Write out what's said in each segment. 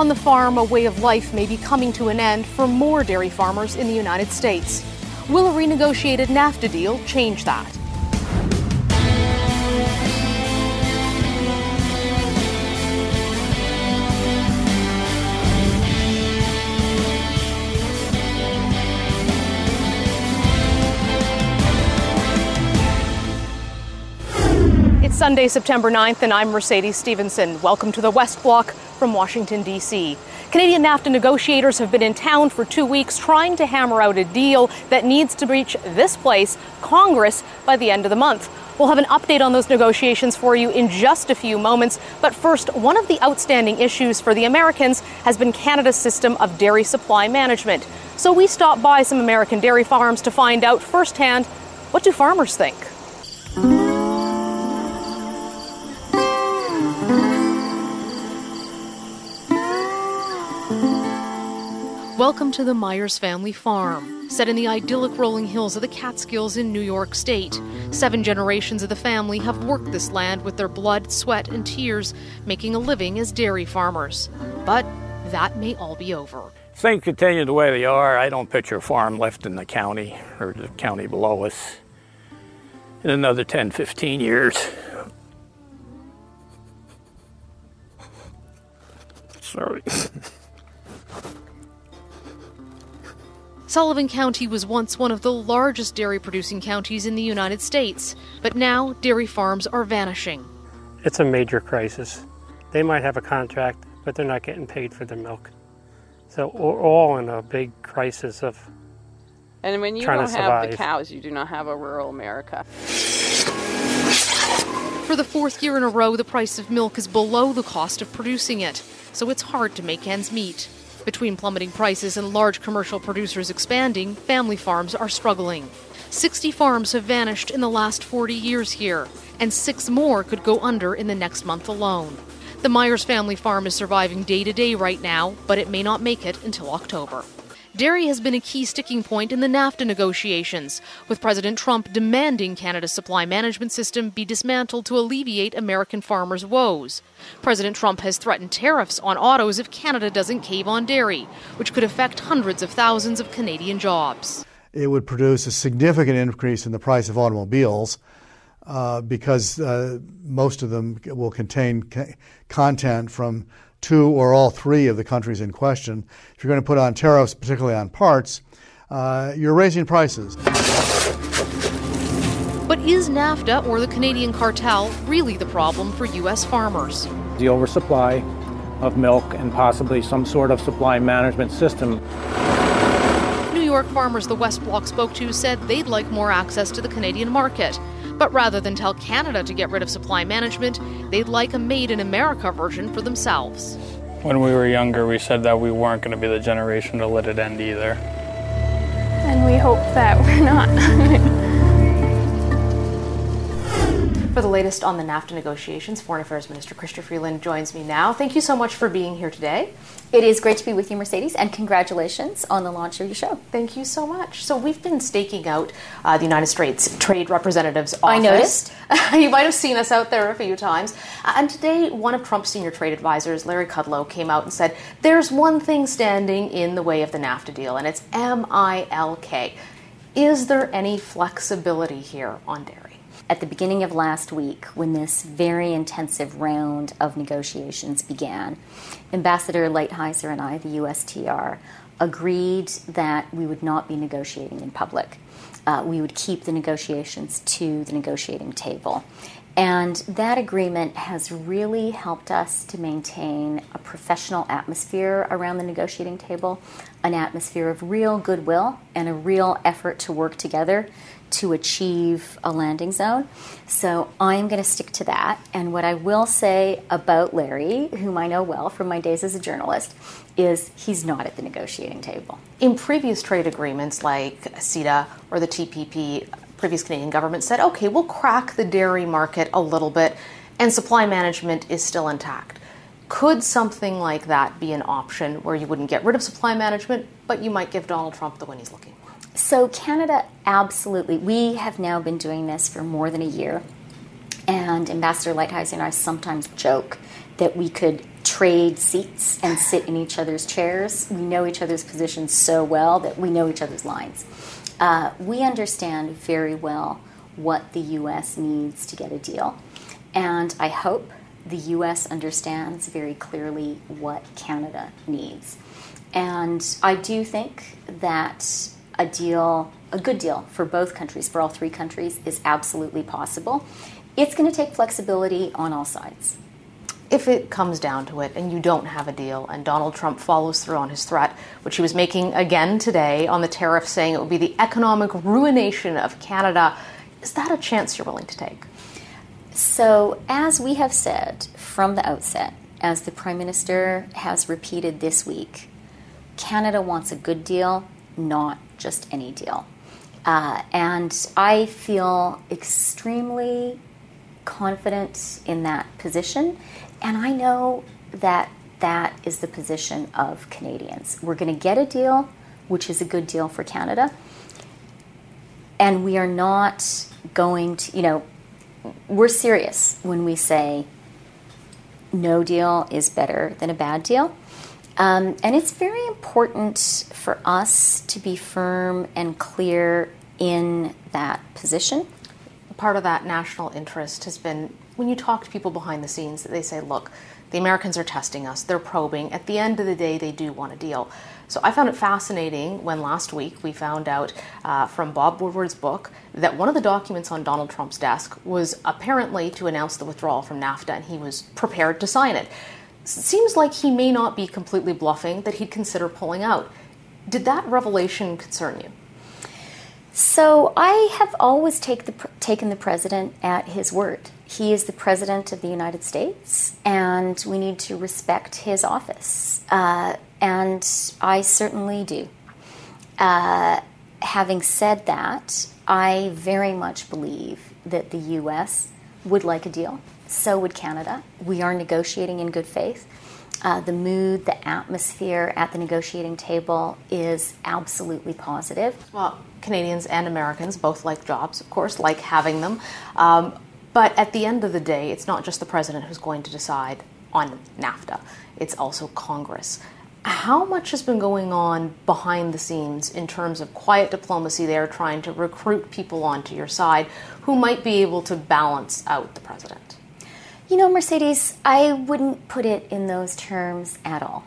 On the farm, a way of life may be coming to an end for more dairy farmers in the United States. Will a renegotiated NAFTA deal change that? It's Sunday, September 9th, and I'm Mercedes Stephenson. Welcome to the West Block from Washington, D.C. Canadian NAFTA negotiators have been in town for two weeks trying to hammer out a deal that needs to reach this place, Congress, by the end of the month. We'll have an update on those negotiations for you in just a few moments. But first, one of the outstanding issues for the Americans has been Canada's system of dairy supply management. So we stopped by some American dairy farms to find out firsthand what do farmers think? Welcome to the Myers family farm, set in the idyllic rolling hills of the Catskills in New York State. Seven generations of the family have worked this land with their blood, sweat, and tears, making a living as dairy farmers. But that may all be over. Things continue the way they are. I don't picture a farm left in the county or the county below us in another 10, 15 years. Sorry. Sullivan County was once one of the largest dairy producing counties in the United States, but now dairy farms are vanishing. It's a major crisis. They might have a contract, but they're not getting paid for their milk. So we're all in a big crisis of And when you don't to have the cows, you do not have a rural America. For the fourth year in a row, the price of milk is below the cost of producing it, so it's hard to make ends meet. Between plummeting prices and large commercial producers expanding, family farms are struggling. 60 farms have vanished in the last 40 years here, and six more could go under in the next month alone. The Myers family farm is surviving day to day right now, but it may not make it until October. Dairy has been a key sticking point in the NAFTA negotiations, with President Trump demanding Canada's supply management system be dismantled to alleviate American farmers' woes. President Trump has threatened tariffs on autos if Canada doesn't cave on dairy, which could affect hundreds of thousands of Canadian jobs. it would produce a significant increase in the price of automobiles uh, because uh, most of them will contain content from two or all three of the countries in question. If you're going to put on tariffs, particularly on parts, uh, you're raising prices. But is NAFTA or the Canadian cartel really the problem for U.S. farmers? the oversupply of milk and possibly some sort of supply management system. New York farmers the West Block spoke to said they'd like more access to the Canadian market. But rather than tell Canada to get rid of supply management, they'd like a made in America version for themselves. When we were younger, we said that we weren't going to be the generation to let it end either. and we hope that we're not. For the latest on the NAFTA negotiations, Foreign Affairs Minister Chrystia Freeland joins me now. Thank you so much for being here today. It is great to be with you, Mercedes, and congratulations on the launch of your show. Thank you so much. So we've been staking out uh, the United States Trade Representative's office. I noticed. you might have seen us out there a few times. And today, one of Trump's senior trade advisors, Larry Kudlow, came out and said, "There's one thing standing in the way of the NAFTA deal, and it's MILK. Is there any flexibility here on dairy?" At the beginning of last week, when this very intensive round of negotiations began, Ambassador Lighthizer and I, the USTR, agreed that we would not be negotiating in public. Uh, we would keep the negotiations to the negotiating table. And that agreement has really helped us to maintain a professional atmosphere around the negotiating table, an atmosphere of real goodwill and a real effort to work together to achieve a landing zone. So I'm going to stick to that. And what I will say about Larry, whom I know well from my days as a journalist, is he's not at the negotiating table. In previous trade agreements like CETA or the TPP, previous Canadian government said, okay, we'll crack the dairy market a little bit, and supply management is still intact. Could something like that be an option where you wouldn't get rid of supply management, but you might give Donald Trump the win he's looking for? So, Canada, absolutely. We have now been doing this for more than a year. And Ambassador Lighthizer and I sometimes joke that we could trade seats and sit in each other's chairs. We know each other's positions so well that we know each other's lines. Uh, we understand very well what the U.S. needs to get a deal. And I hope the U.S. understands very clearly what Canada needs. And I do think that a deal, a good deal for both countries, for all three countries, is absolutely possible. It's going to take flexibility on all sides. If it comes down to it and you don't have a deal and Donald Trump follows through on his threat, which he was making again today on the tariff, saying it would be the economic ruination of Canada, is that a chance you're willing to take? So, as we have said from the outset, as the Prime Minister has repeated this week, Canada wants a good deal, not just any deal. Uh, and I feel extremely confident in that position. And I know that that is the position of Canadians. We're going to get a deal, which is a good deal for Canada. And we are not going to, you know, we're serious when we say no deal is better than a bad deal. Um, and it's very important for us to be firm and clear in that position. Part of that national interest has been when you talk to people behind the scenes, that they say, look, the Americans are testing us, they're probing. At the end of the day, they do want a deal. So I found it fascinating when last week we found out uh, from Bob Woodward's book that one of the documents on Donald Trump's desk was apparently to announce the withdrawal from NAFTA, and he was prepared to sign it. Seems like he may not be completely bluffing, that he'd consider pulling out. Did that revelation concern you? So I have always take the, taken the president at his word. He is the president of the United States, and we need to respect his office. Uh, and I certainly do. Uh, having said that, I very much believe that the U.S. would like a deal. So would Canada. We are negotiating in good faith. Uh, the mood, the atmosphere at the negotiating table is absolutely positive. Well, Canadians and Americans both like jobs, of course, like having them. Um, but at the end of the day, it's not just the president who's going to decide on NAFTA, it's also Congress. How much has been going on behind the scenes in terms of quiet diplomacy there, trying to recruit people onto your side who might be able to balance out the president? You know, Mercedes, I wouldn't put it in those terms at all.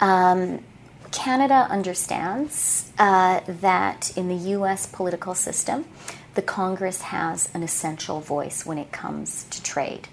Um, Canada understands uh, that in the US political system, the Congress has an essential voice when it comes to trade.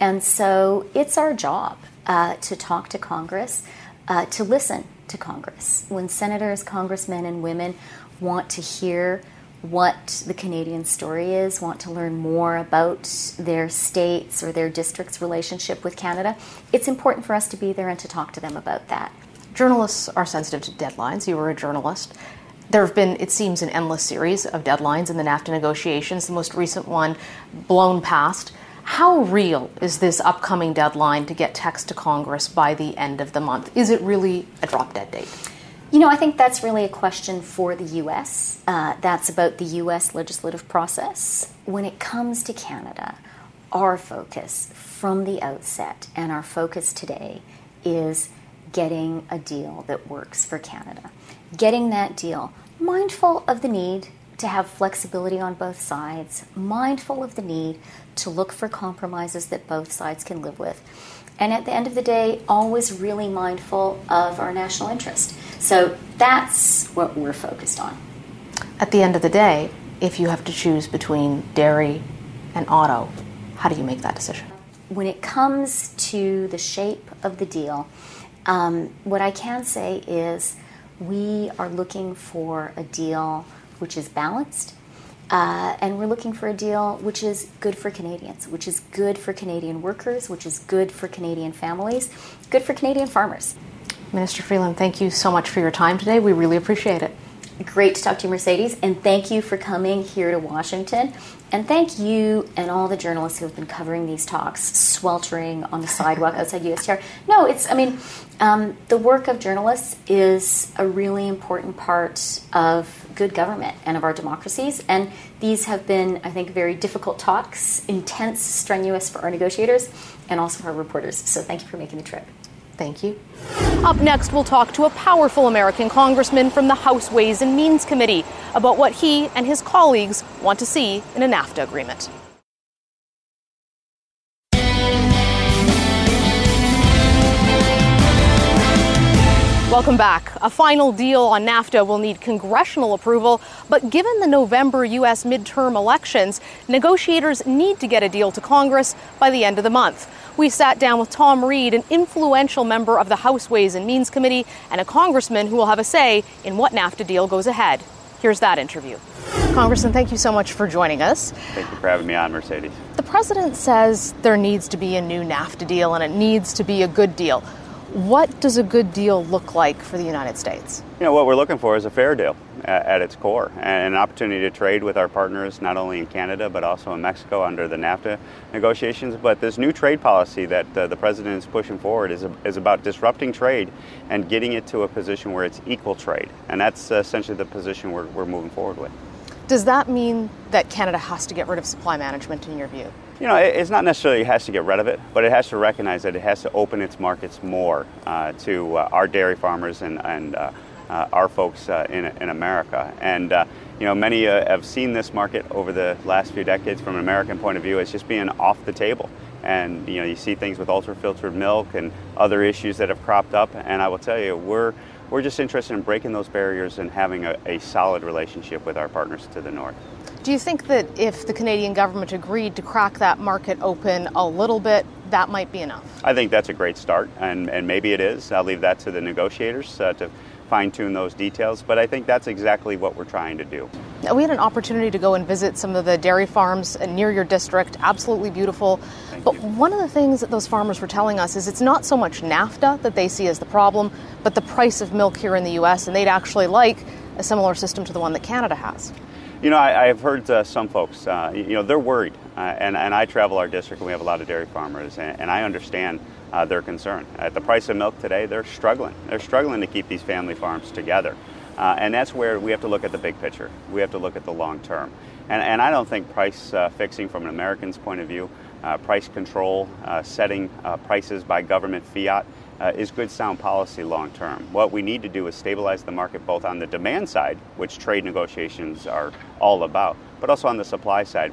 And so it's our job uh, to talk to Congress, uh, to listen to Congress. When senators, congressmen, and women want to hear what the Canadian story is, want to learn more about their states or their district's relationship with Canada, it's important for us to be there and to talk to them about that. Journalists are sensitive to deadlines. You were a journalist. There have been, it seems, an endless series of deadlines in the NAFTA negotiations, the most recent one blown past. How real is this upcoming deadline to get text to Congress by the end of the month? Is it really a drop dead date? You know, I think that's really a question for the U.S. Uh, that's about the U.S. legislative process. When it comes to Canada, our focus from the outset and our focus today is getting a deal that works for Canada. Getting that deal, mindful of the need to have flexibility on both sides, mindful of the need to look for compromises that both sides can live with. And at the end of the day, always really mindful of our national interest. So that's what we're focused on. At the end of the day, if you have to choose between dairy and auto, how do you make that decision? When it comes to the shape of the deal, um, what I can say is we are looking for a deal which is balanced, uh, and we're looking for a deal which is good for Canadians, which is good for Canadian workers, which is good for Canadian families, good for Canadian farmers. Minister Freeland, thank you so much for your time today. We really appreciate it. Great to talk to you, Mercedes, and thank you for coming here to Washington. And thank you and all the journalists who have been covering these talks, sweltering on the sidewalk outside USTR. No, it's, I mean, um, the work of journalists is a really important part of good government and of our democracies. And these have been, I think, very difficult talks, intense, strenuous for our negotiators and also for our reporters. So thank you for making the trip. Thank you. Up next, we'll talk to a powerful American congressman from the House Ways and Means Committee about what he and his colleagues want to see in a NAFTA agreement. Welcome back. A final deal on NAFTA will need congressional approval, but given the November U.S. midterm elections, negotiators need to get a deal to Congress by the end of the month. We sat down with Tom Reed, an influential member of the House Ways and Means Committee, and a congressman who will have a say in what NAFTA deal goes ahead. Here's that interview. Congressman, thank you so much for joining us. Thank you for having me on, Mercedes. The president says there needs to be a new NAFTA deal and it needs to be a good deal. What does a good deal look like for the United States? You know, what we're looking for is a fair deal at, its core and an opportunity to trade with our partners not only in Canada but also in Mexico under the NAFTA negotiations. But this new trade policy that uh, the president is pushing forward is, is about disrupting trade and getting it to a position where it's equal trade. And that's essentially the position we're, we're moving forward with. Does that mean that Canada has to get rid of supply management in your view? You know, it's not necessarily it has to get rid of it, but it has to recognize that it has to open its markets more uh, to uh, our dairy farmers and, and uh, uh our folks uh, in, in America. And, uh, you know, many have seen this market over the last few decades from an American point of view as just being off the table. And, you know, you see things with ultra filtered milk and other issues that have cropped up. And I will tell you, we're we're just interested in breaking those barriers and having a, a solid relationship with our partners to the north. Do you think that if the Canadian government agreed to crack that market open a little bit, that might be enough? I think that's a great start, and, and maybe it is. I'll leave that to the negotiators uh, to fine tune those details, but I think that's exactly what we're trying to do. We had an opportunity to go and visit some of the dairy farms near your district, absolutely beautiful. Thank but you. one of the things that those farmers were telling us is it's not so much NAFTA that they see as the problem, but the price of milk here in the U.S., and they'd actually like a similar system to the one that Canada has. You know, I, have heard uh, some folks, uh, you know, they're worried. Uh, and, and I travel our district and we have a lot of dairy farmers, and, and I understand uh, their concern. At the price of milk today, they're struggling. They're struggling to keep these family farms together. Uh, and that's where we have to look at the big picture. We have to look at the long term. And, and I don't think price uh, fixing from an American's point of view, price control, setting prices by government fiat, uh, is good sound policy long term. What we need to do is stabilize the market both on the demand side, which trade negotiations are all about, but also on the supply side.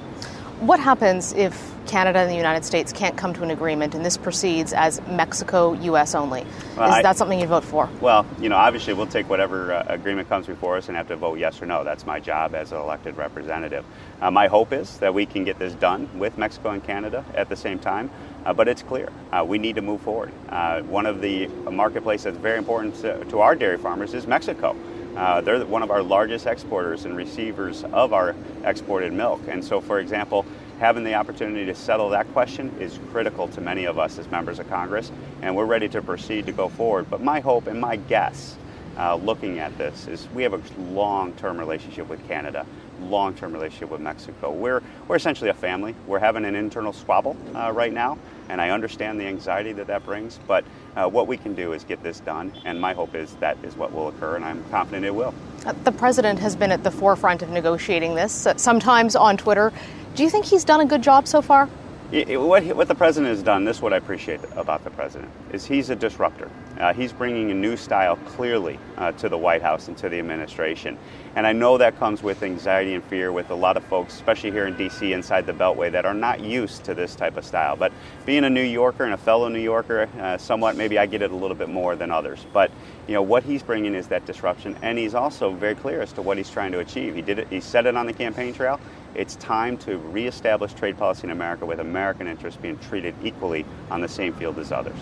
What happens if Canada and the United States can't come to an agreement and this proceeds as Mexico US only? Well, Is I, that something you'd vote for? Well, you know, obviously we'll take whatever uh, agreement comes before us and have to vote yes or no. That's my job as an elected representative. Uh, my hope is that we can get this done with Mexico and Canada at the same time. Uh, but it's clear uh, we need to move forward. Uh, one of the marketplaces that's very important to, to our dairy farmers is Mexico. Uh, they're one of our largest exporters and receivers of our exported milk. And so, for example, having the opportunity to settle that question is critical to many of us as members of Congress, and we're ready to proceed to go forward. But my hope and my guess uh, looking at this is we have a long-term relationship with Canada, long-term relationship with Mexico. We're, we're essentially a family. We're having an internal squabble uh, right now, and I understand the anxiety that that brings, but uh, what we can do is get this done, and my hope is that is what will occur, and I'm confident it will. Uh, the president has been at the forefront of negotiating this, uh, sometimes on Twitter. Do you think he's done a good job so far? What, what the president has done, this is what I appreciate about the president, is he's a disruptor. Uh, he's bringing a new style clearly uh, to the White House and to the administration. And I know that comes with anxiety and fear with a lot of folks, especially here in D.C. inside the Beltway, that are not used to this type of style. But being a New Yorker and a fellow New Yorker, uh, somewhat maybe I get it a little bit more than others. But you know what he's bringing is that disruption, and he's also very clear as to what he's trying to achieve. He did it. He said it on the campaign trail. It's time to reestablish trade policy in America with American interests being treated equally on the same field as others.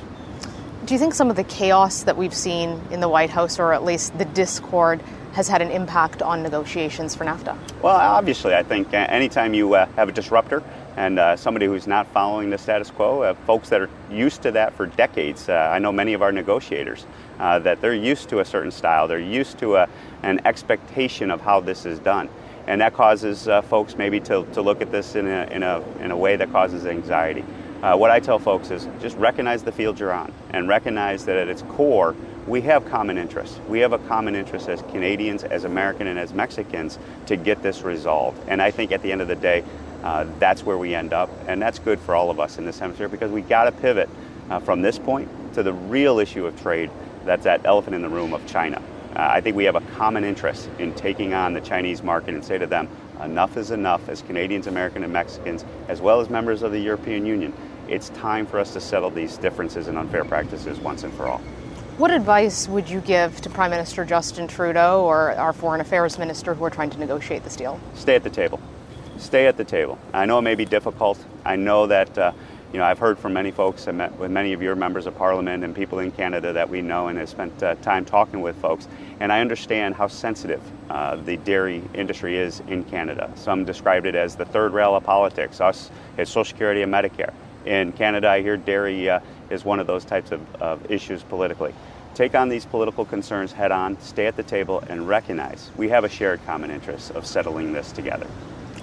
Do you think some of the chaos that we've seen in the White House, or at least the discord, has had an impact on negotiations for NAFTA? Well, obviously, I think anytime you uh, have a disruptor and uh, somebody who's not following the status quo, uh, folks that are used to that for decades, uh, I know many of our negotiators, uh, that they're used to a certain style, they're used to a, an expectation of how this is done and that causes uh, folks maybe to, to look at this in a, in, a, in a way that causes anxiety. Uh, what I tell folks is just recognize the field you're on and recognize that at its core, we have common interests. We have a common interest as Canadians, as Americans, and as Mexicans to get this resolved. And I think at the end of the day, uh, that's where we end up. And that's good for all of us in this hemisphere because we got to pivot uh, from this point to the real issue of trade that's that elephant in the room of China. Uh, I think we have a common interest in taking on the Chinese market and say to them, enough is enough as Canadians, Americans, and Mexicans, as well as members of the European Union. It's time for us to settle these differences and unfair practices once and for all. What advice would you give to Prime Minister Justin Trudeau or our Foreign Affairs Minister who are trying to negotiate this deal? Stay at the table. Stay at the table. I know it may be difficult. I know that. Uh, you know, I've heard from many folks and met with many of your members of parliament and people in Canada that we know and have spent uh, time talking with folks. And I understand how sensitive uh, the dairy industry is in Canada. Some described it as the third rail of politics. Us, it's Social Security and Medicare. In Canada, I hear dairy uh, is one of those types of, of issues politically. Take on these political concerns head on, stay at the table, and recognize we have a shared common interest of settling this together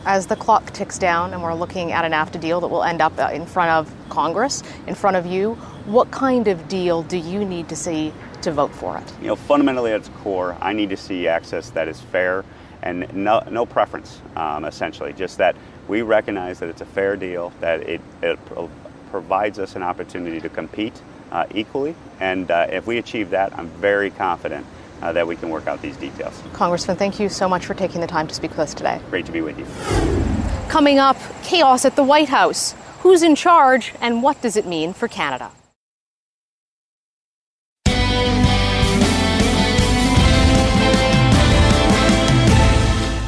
as the clock ticks down and we're looking at an NAFTA deal that will end up uh, in front of Congress, in front of you, what kind of deal do you need to see to vote for it? You know, fundamentally at its core, I need to see access that is fair and no, no preference, um, essentially. Just that we recognize that it's a fair deal, that it, it pro- provides us an opportunity to compete uh, equally, and uh, if we achieve that, I'm very confident uh, that we can work out these details. Congressman, thank you so much for taking the time to speak with us today. Great to be with you. Coming up, chaos at the White House. Who's in charge and what does it mean for Canada?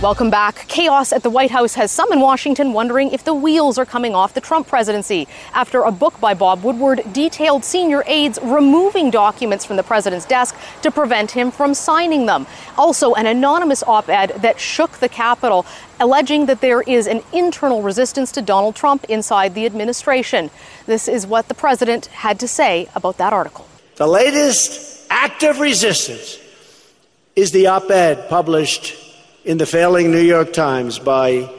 Welcome back. Chaos at the White House has some in Washington wondering if the wheels are coming off the Trump presidency after a book by Bob Woodward detailed senior aides removing documents from the president's desk to prevent him from signing them. Also, an anonymous op ed that shook the Capitol, alleging that there is an internal resistance to Donald Trump inside the administration. This is what the president had to say about that article. The latest act of resistance is the op ed published in the failing New York Times by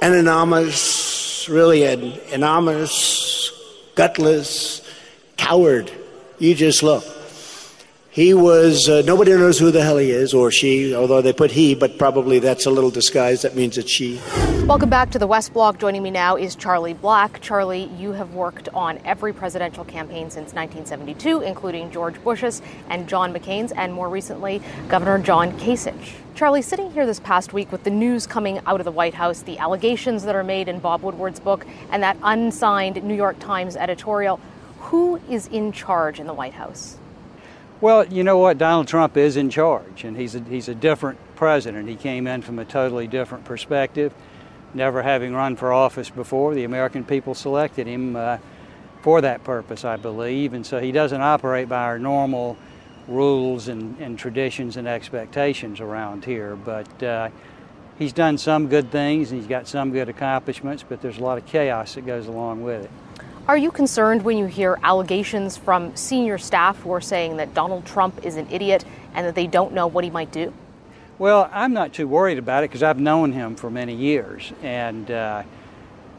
an anonymous, really an anonymous, gutless coward. You just look. He was, uh, nobody knows who the hell he is or she, although they put he, but probably that's a little disguise. That means it's she. Welcome back to the West Block. Joining me now is Charlie Black. Charlie, you have worked on every presidential campaign since 1972, including George Bush's and John McCain's, and more recently, Governor John Kasich. Charlie, sitting here this past week with the news coming out of the White House, the allegations that are made in Bob Woodward's book, and that unsigned New York Times editorial, who is in charge in the White House? Well, you know what? Donald Trump is in charge, and he's a, he's a different president. He came in from a totally different perspective, never having run for office before. The American people selected him uh, for that purpose, I believe, and so he doesn't operate by our normal rules and, and traditions and expectations around here. But uh, he's done some good things, and he's got some good accomplishments, but there's a lot of chaos that goes along with it. Are you concerned when you hear allegations from senior staff who are saying that Donald Trump is an idiot and that they don't know what he might do? Well, I'm not too worried about it because I've known him for many years. And uh,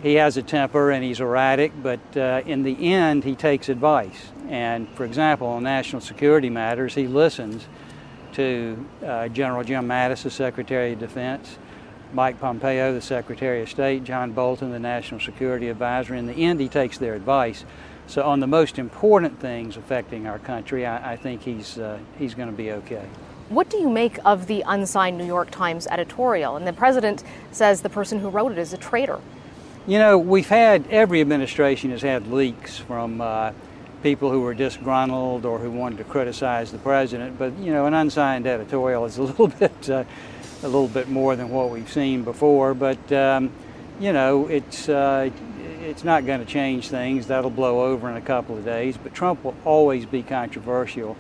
he has a temper and he's erratic, but uh, in the end, he takes advice. And for example, on national security matters, he listens to uh, General Jim Mattis, the Secretary of Defense, Mike Pompeo, the Secretary of State, John Bolton, the National Security Advisor. In the end, he takes their advice. So, on the most important things affecting our country, I, I think he's, uh, he's going to be okay. What do you make of the unsigned New York Times editorial? And the president says the person who wrote it is a traitor. You know, we've had, every administration has had leaks from uh, people who were disgruntled or who wanted to criticize the president, but, you know, an unsigned editorial is a little bit. Uh, a little bit more than what we've seen before. But um, you know, it's uh, it's not going to change things. That'll blow over in a couple of days. But Trump will always be controversial,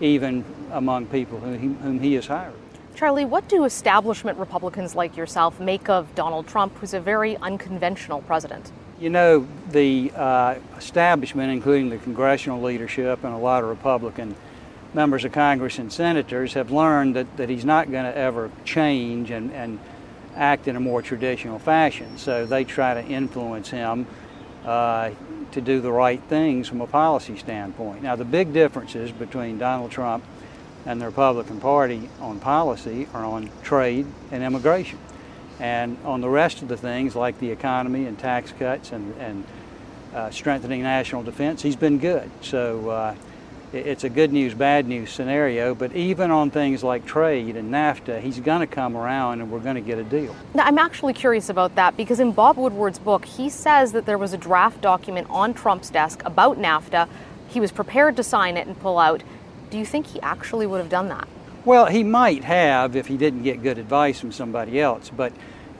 even among people whom he, whom he has hired. Charlie, what do establishment Republicans like yourself make of Donald Trump, who's a very unconventional president? You know, the uh, establishment, including the congressional leadership and a lot of Republican members of Congress and senators have learned that, that he's not going to ever change and, and act in a more traditional fashion. So they try to influence him uh, to do the right things from a policy standpoint. Now, the big differences between Donald Trump and the Republican Party on policy are on trade and immigration. And on the rest of the things, like the economy and tax cuts and, and uh, strengthening national defense, he's been good. So uh, it's a good news, bad news scenario. But even on things like trade and NAFTA, he's going to come around and we're going to get a deal. Now, I'm actually curious about that because in Bob Woodward's book, he says that there was a draft document on Trump's desk about NAFTA. He was prepared to sign it and pull out. Do you think he actually would have done that? Well, he might have if he didn't get good advice from somebody else. But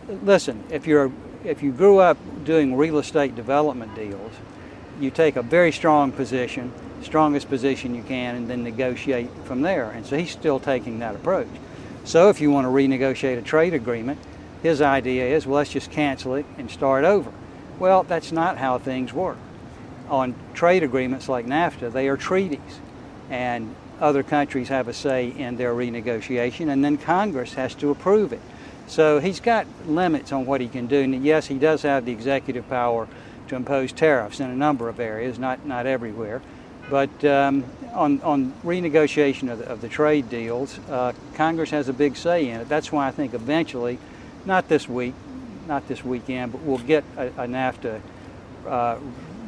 listen, if you're if you grew up doing real estate development deals, you take a very strong position strongest position you can and then negotiate from there. And so he's still taking that approach. So if you want to renegotiate a trade agreement, his idea is, well, let's just cancel it and start over. Well, that's not how things work. On trade agreements like NAFTA, they are treaties, and other countries have a say in their renegotiation, and then Congress has to approve it. So he's got limits on what he can do. And yes, he does have the executive power to impose tariffs in a number of areas, not, not everywhere. But um, on, on renegotiation of the, of the trade deals, uh, Congress has a big say in it. That's why I think eventually, not this week, not this weekend, but we'll get a, a NAFTA uh,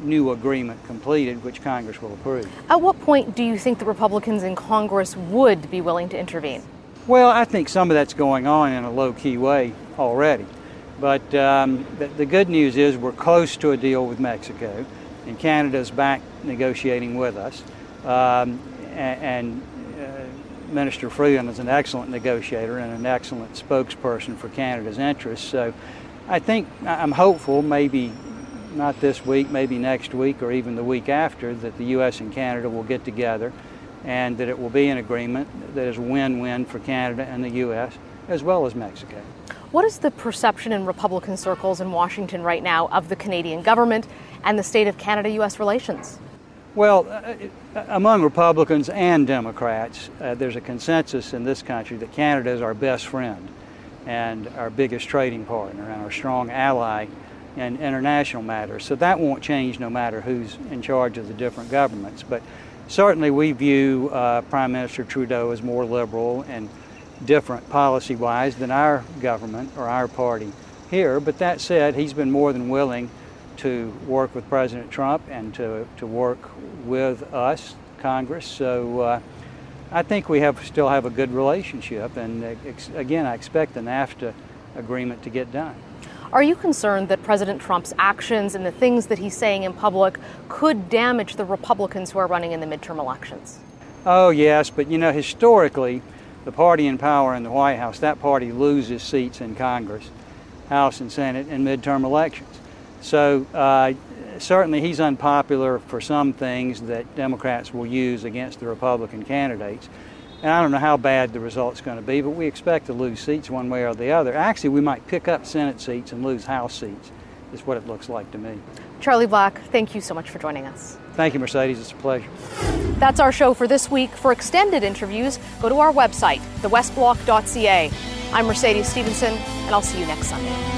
new agreement completed, which Congress will approve. At what point do you think the Republicans in Congress would be willing to intervene? Well, I think some of that's going on in a low key way already. But um, the, the good news is we're close to a deal with Mexico and Canada's back negotiating with us. Um, and, uh, Minister Freeland is an excellent negotiator and an excellent spokesperson for Canada's interests. So I think I'm hopeful, maybe not this week, maybe next week, or even the week after, that the U.S. and Canada will get together and that it will be an agreement that is win win for Canada and the U.S. as well as Mexico. What is the perception in Republican circles in Washington right now of the Canadian government and the state of Canada US relations? Well, uh, uh, among Republicans and Democrats, uh, there's a consensus in this country that Canada is our best friend and our biggest trading partner and our strong ally in international matters. So that won't change no matter who's in charge of the different governments. But certainly we view uh, Prime Minister Trudeau as more liberal and different policy wise than our government or our party here. But that said, he's been more than willing to work with President Trump and to, to work with us, Congress. So uh, I think we have still have a good relationship. And ex- again, I expect the NAFTA agreement to get done. Are you concerned that President Trump's actions and the things that he's saying in public could damage the Republicans who are running in the midterm elections? Oh, yes, but you know, historically, the party in power in the White House, that party loses seats in Congress, House and Senate in midterm elections. So uh, certainly he's unpopular for some things that Democrats will use against the Republican candidates. And I don't know how bad the result's going to be, but we expect to lose seats one way or the other. Actually, we might pick up Senate seats and lose House seats, is what it looks like to me. Charlie Black, thank you so much for joining us. Thank you, Mercedes. It's a pleasure. That's our show for this week. For extended interviews, go to our website, thewestblock.ca. I'm Mercedes Stephenson, and I'll see you next Sunday.